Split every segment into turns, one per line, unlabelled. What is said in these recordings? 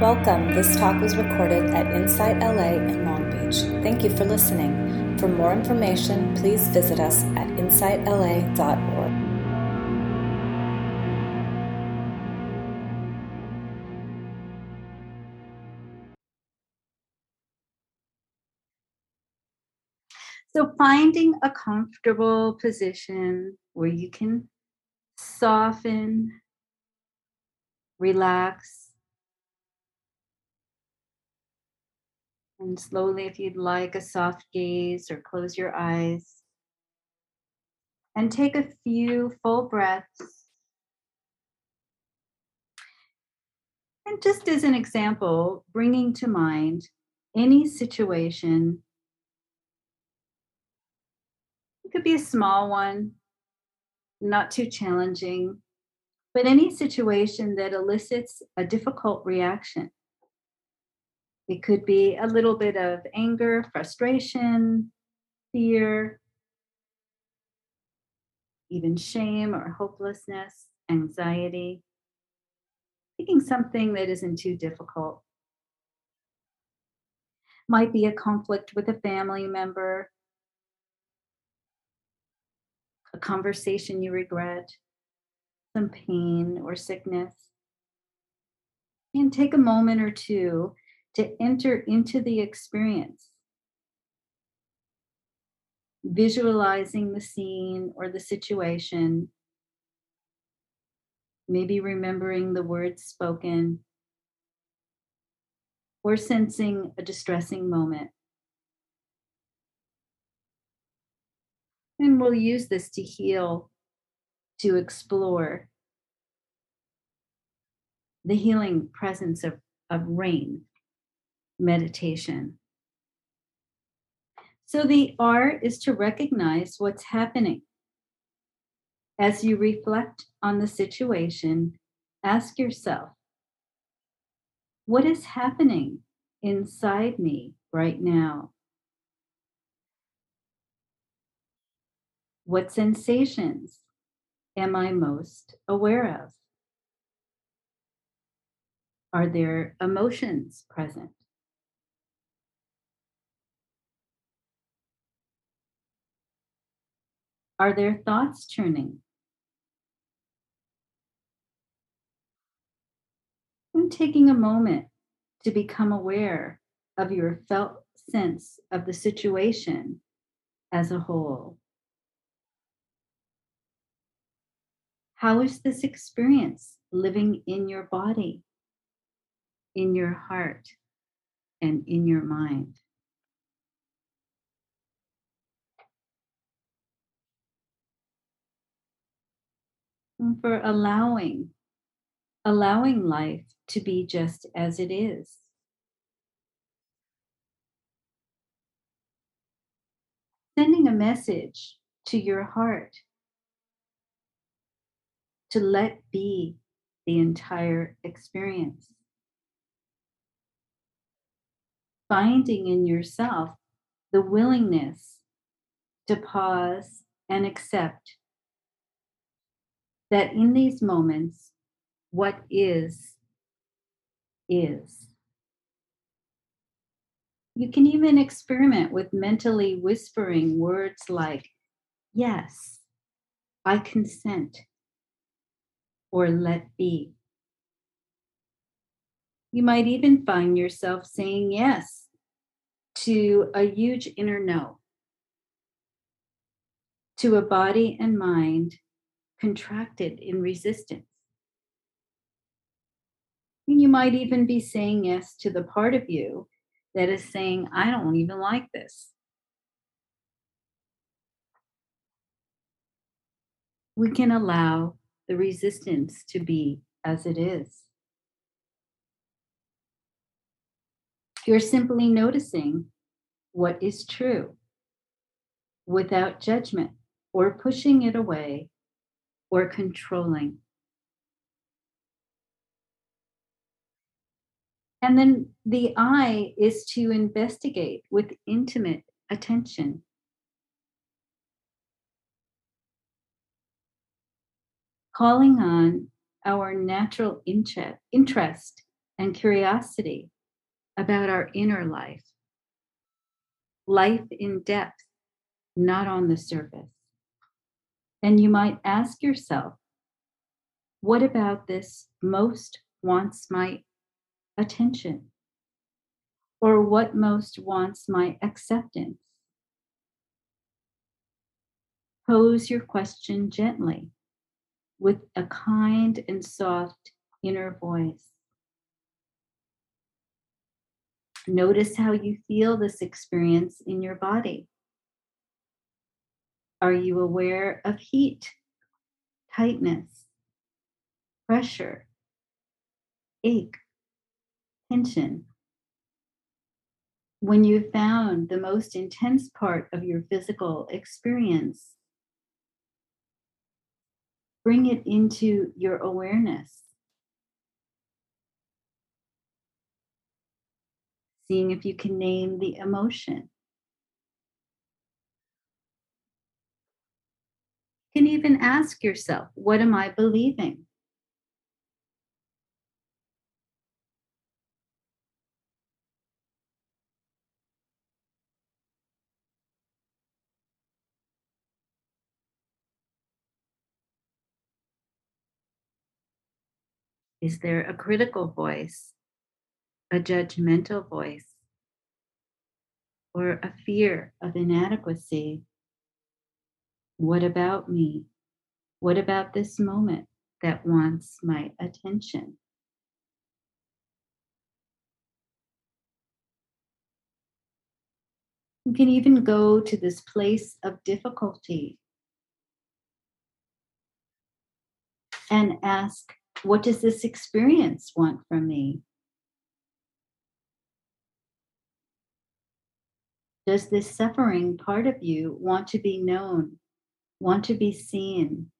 Welcome. This talk was recorded at Insight LA in Long Beach. Thank you for listening. For more information, please visit us at insightla.org.
So, finding a comfortable position where you can soften, relax, and slowly, if you'd like, a soft gaze or close your eyes. And take a few full breaths. And just as an example, bringing to mind any situation It could be a small one, not too challenging, but any situation that elicits a difficult reaction. It could be a little bit of anger, frustration, fear, even shame or hopelessness, anxiety. Picking something that isn't too difficult. Might be a conflict with a family member, a conversation you regret, some pain or sickness. And take a moment or two to enter into the experience, visualizing the scene or the situation, maybe remembering the words spoken, or sensing a distressing moment. And we'll use this to heal, to explore the healing presence of, of rain meditation. So the R is to recognize what's happening. As you reflect on the situation, ask yourself, what is happening inside me right now? What sensations am I most aware of? Are there emotions present? Are there thoughts churning? And taking a moment to become aware of your felt sense of the situation as a whole. How is this experience living in your body, in your heart, and in your mind? For allowing, allowing life to be just as it is. Sending a message to your heart to let be the entire experience. Finding in yourself the willingness to pause and accept that in these moments, what is, is. You can even experiment with mentally whispering words like, Yes, I consent or let be. You might even find yourself saying yes to a huge inner no, to a body and mind contracted in resistance. And you might even be saying yes to the part of you that is saying, I don't even like this. We can allow the resistance to be as it is. You're simply noticing what is true without judgment or pushing it away or controlling. And then the I is to investigate with intimate attention calling on our natural interest and curiosity about our inner life. Life in depth, not on the surface. And you might ask yourself, what about this most wants my attention? Or what most wants my acceptance? Pose your question gently with a kind and soft inner voice. Notice how you feel this experience in your body. Are you aware of heat, tightness, pressure, ache, tension? When you've found the most intense part of your physical experience, bring it into your awareness. Seeing if you can name the emotion. Can even ask yourself, what am I believing? Is there a critical voice, a judgmental voice, or a fear of inadequacy? What about me? What about this moment that wants my attention? You can even go to this place of difficulty and ask what does this experience want from me? Does this suffering part of you want to be known, want to be seen?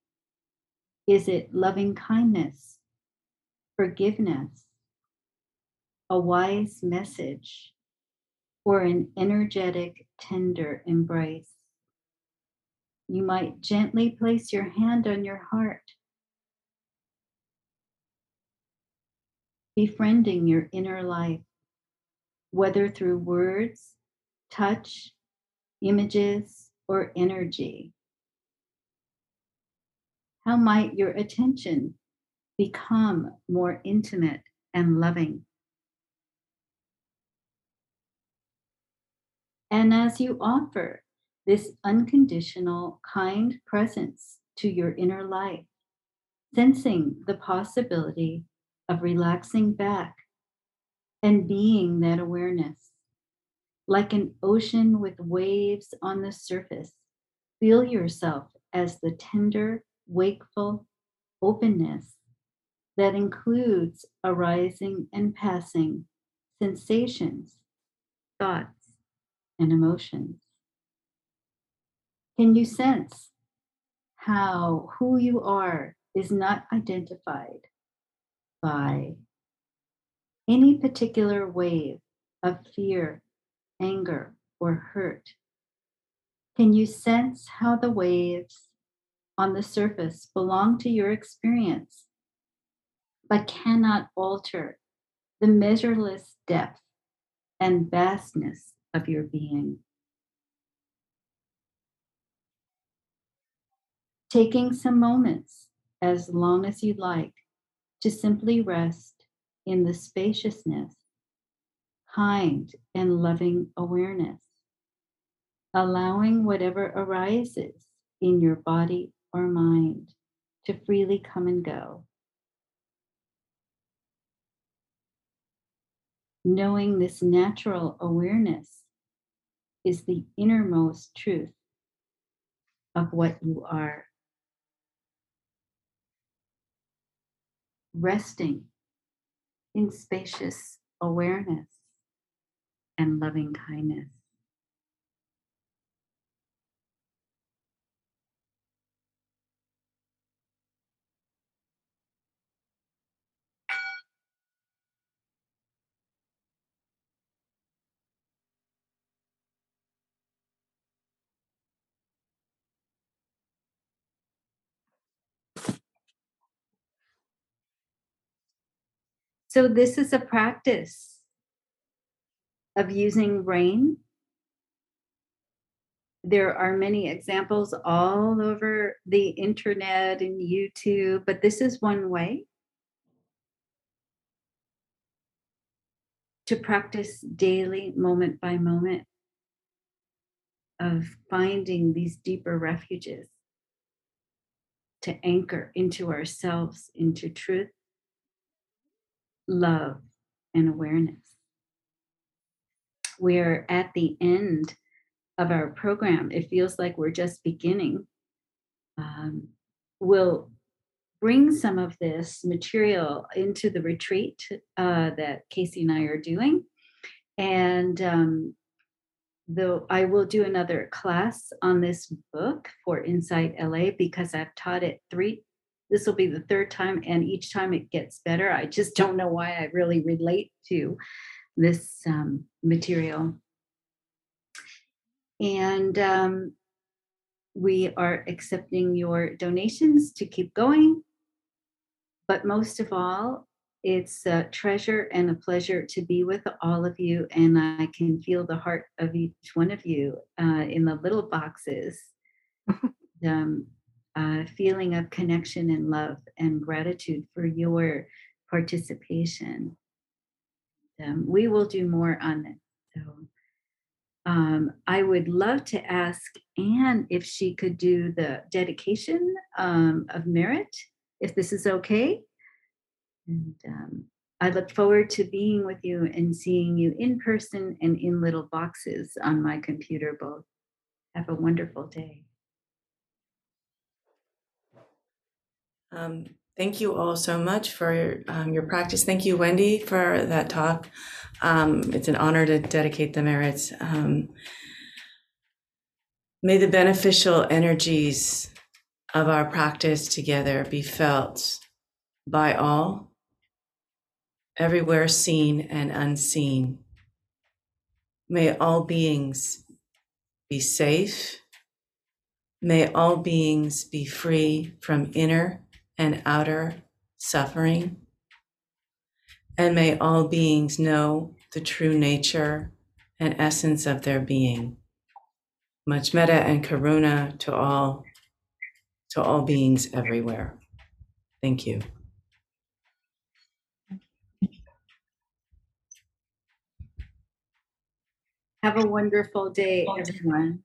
Is it loving kindness, forgiveness, a wise message, or an energetic, tender embrace? You might gently place your hand on your heart befriending your inner life, whether through words, touch, images, or energy. How might your attention become more intimate and loving? And as you offer this unconditional, kind presence to your inner life, sensing the possibility of relaxing back and being that awareness. Like an ocean with waves on the surface, feel yourself as the tender, wakeful openness that includes arising and passing sensations, thoughts, and emotions. Can you sense how who you are is not identified by any particular wave of fear, anger, or hurt? Can you sense how the waves on the surface belong to your experience, but cannot alter the measureless depth and vastness of your being? Taking some moments, as long as you like, to simply rest in the spaciousness, kind and loving awareness, allowing whatever arises in your body or mind to freely come and go. Knowing this natural awareness is the innermost truth of what you are. resting in spacious awareness and loving kindness. So, this is a practice of using rain. There are many examples all over the internet and YouTube, but this is one way to practice daily, moment by moment, of finding these deeper refuges to anchor into ourselves, into truth, love, and awareness. We're at the end of our program. It feels like we're just beginning. Um, we'll bring some of this material into the retreat uh, that Casey and I are doing. And um, though I will do another class on this book for Insight LA because I've taught it three. This will be the third time, and each time it gets better. I just don't know why I really relate to this um, material. And um, we are accepting your donations to keep going. But most of all, it's a treasure and a pleasure to be with all of you. And I can feel the heart of each one of you uh, in the little boxes. um, uh, feeling of connection and love and gratitude for your participation. Um, we will do more on this. So um, I would love to ask Anne if she could do the dedication um, of merit if this is okay. And um, I look forward to being with you and seeing you in person and in little boxes on my computer both. Have a wonderful day.
Um, thank you all so much for um, your practice. Thank you, Wendy, for that talk. Um, it's an honor to dedicate the merits. Um, may the beneficial energies of our practice together be felt by all, everywhere seen and unseen. May all beings be safe. May all beings be free from inner and outer suffering. And may all beings know the true nature and essence of their being. Much metta and karuna to all to all beings everywhere. Thank you.
Have a wonderful day, everyone.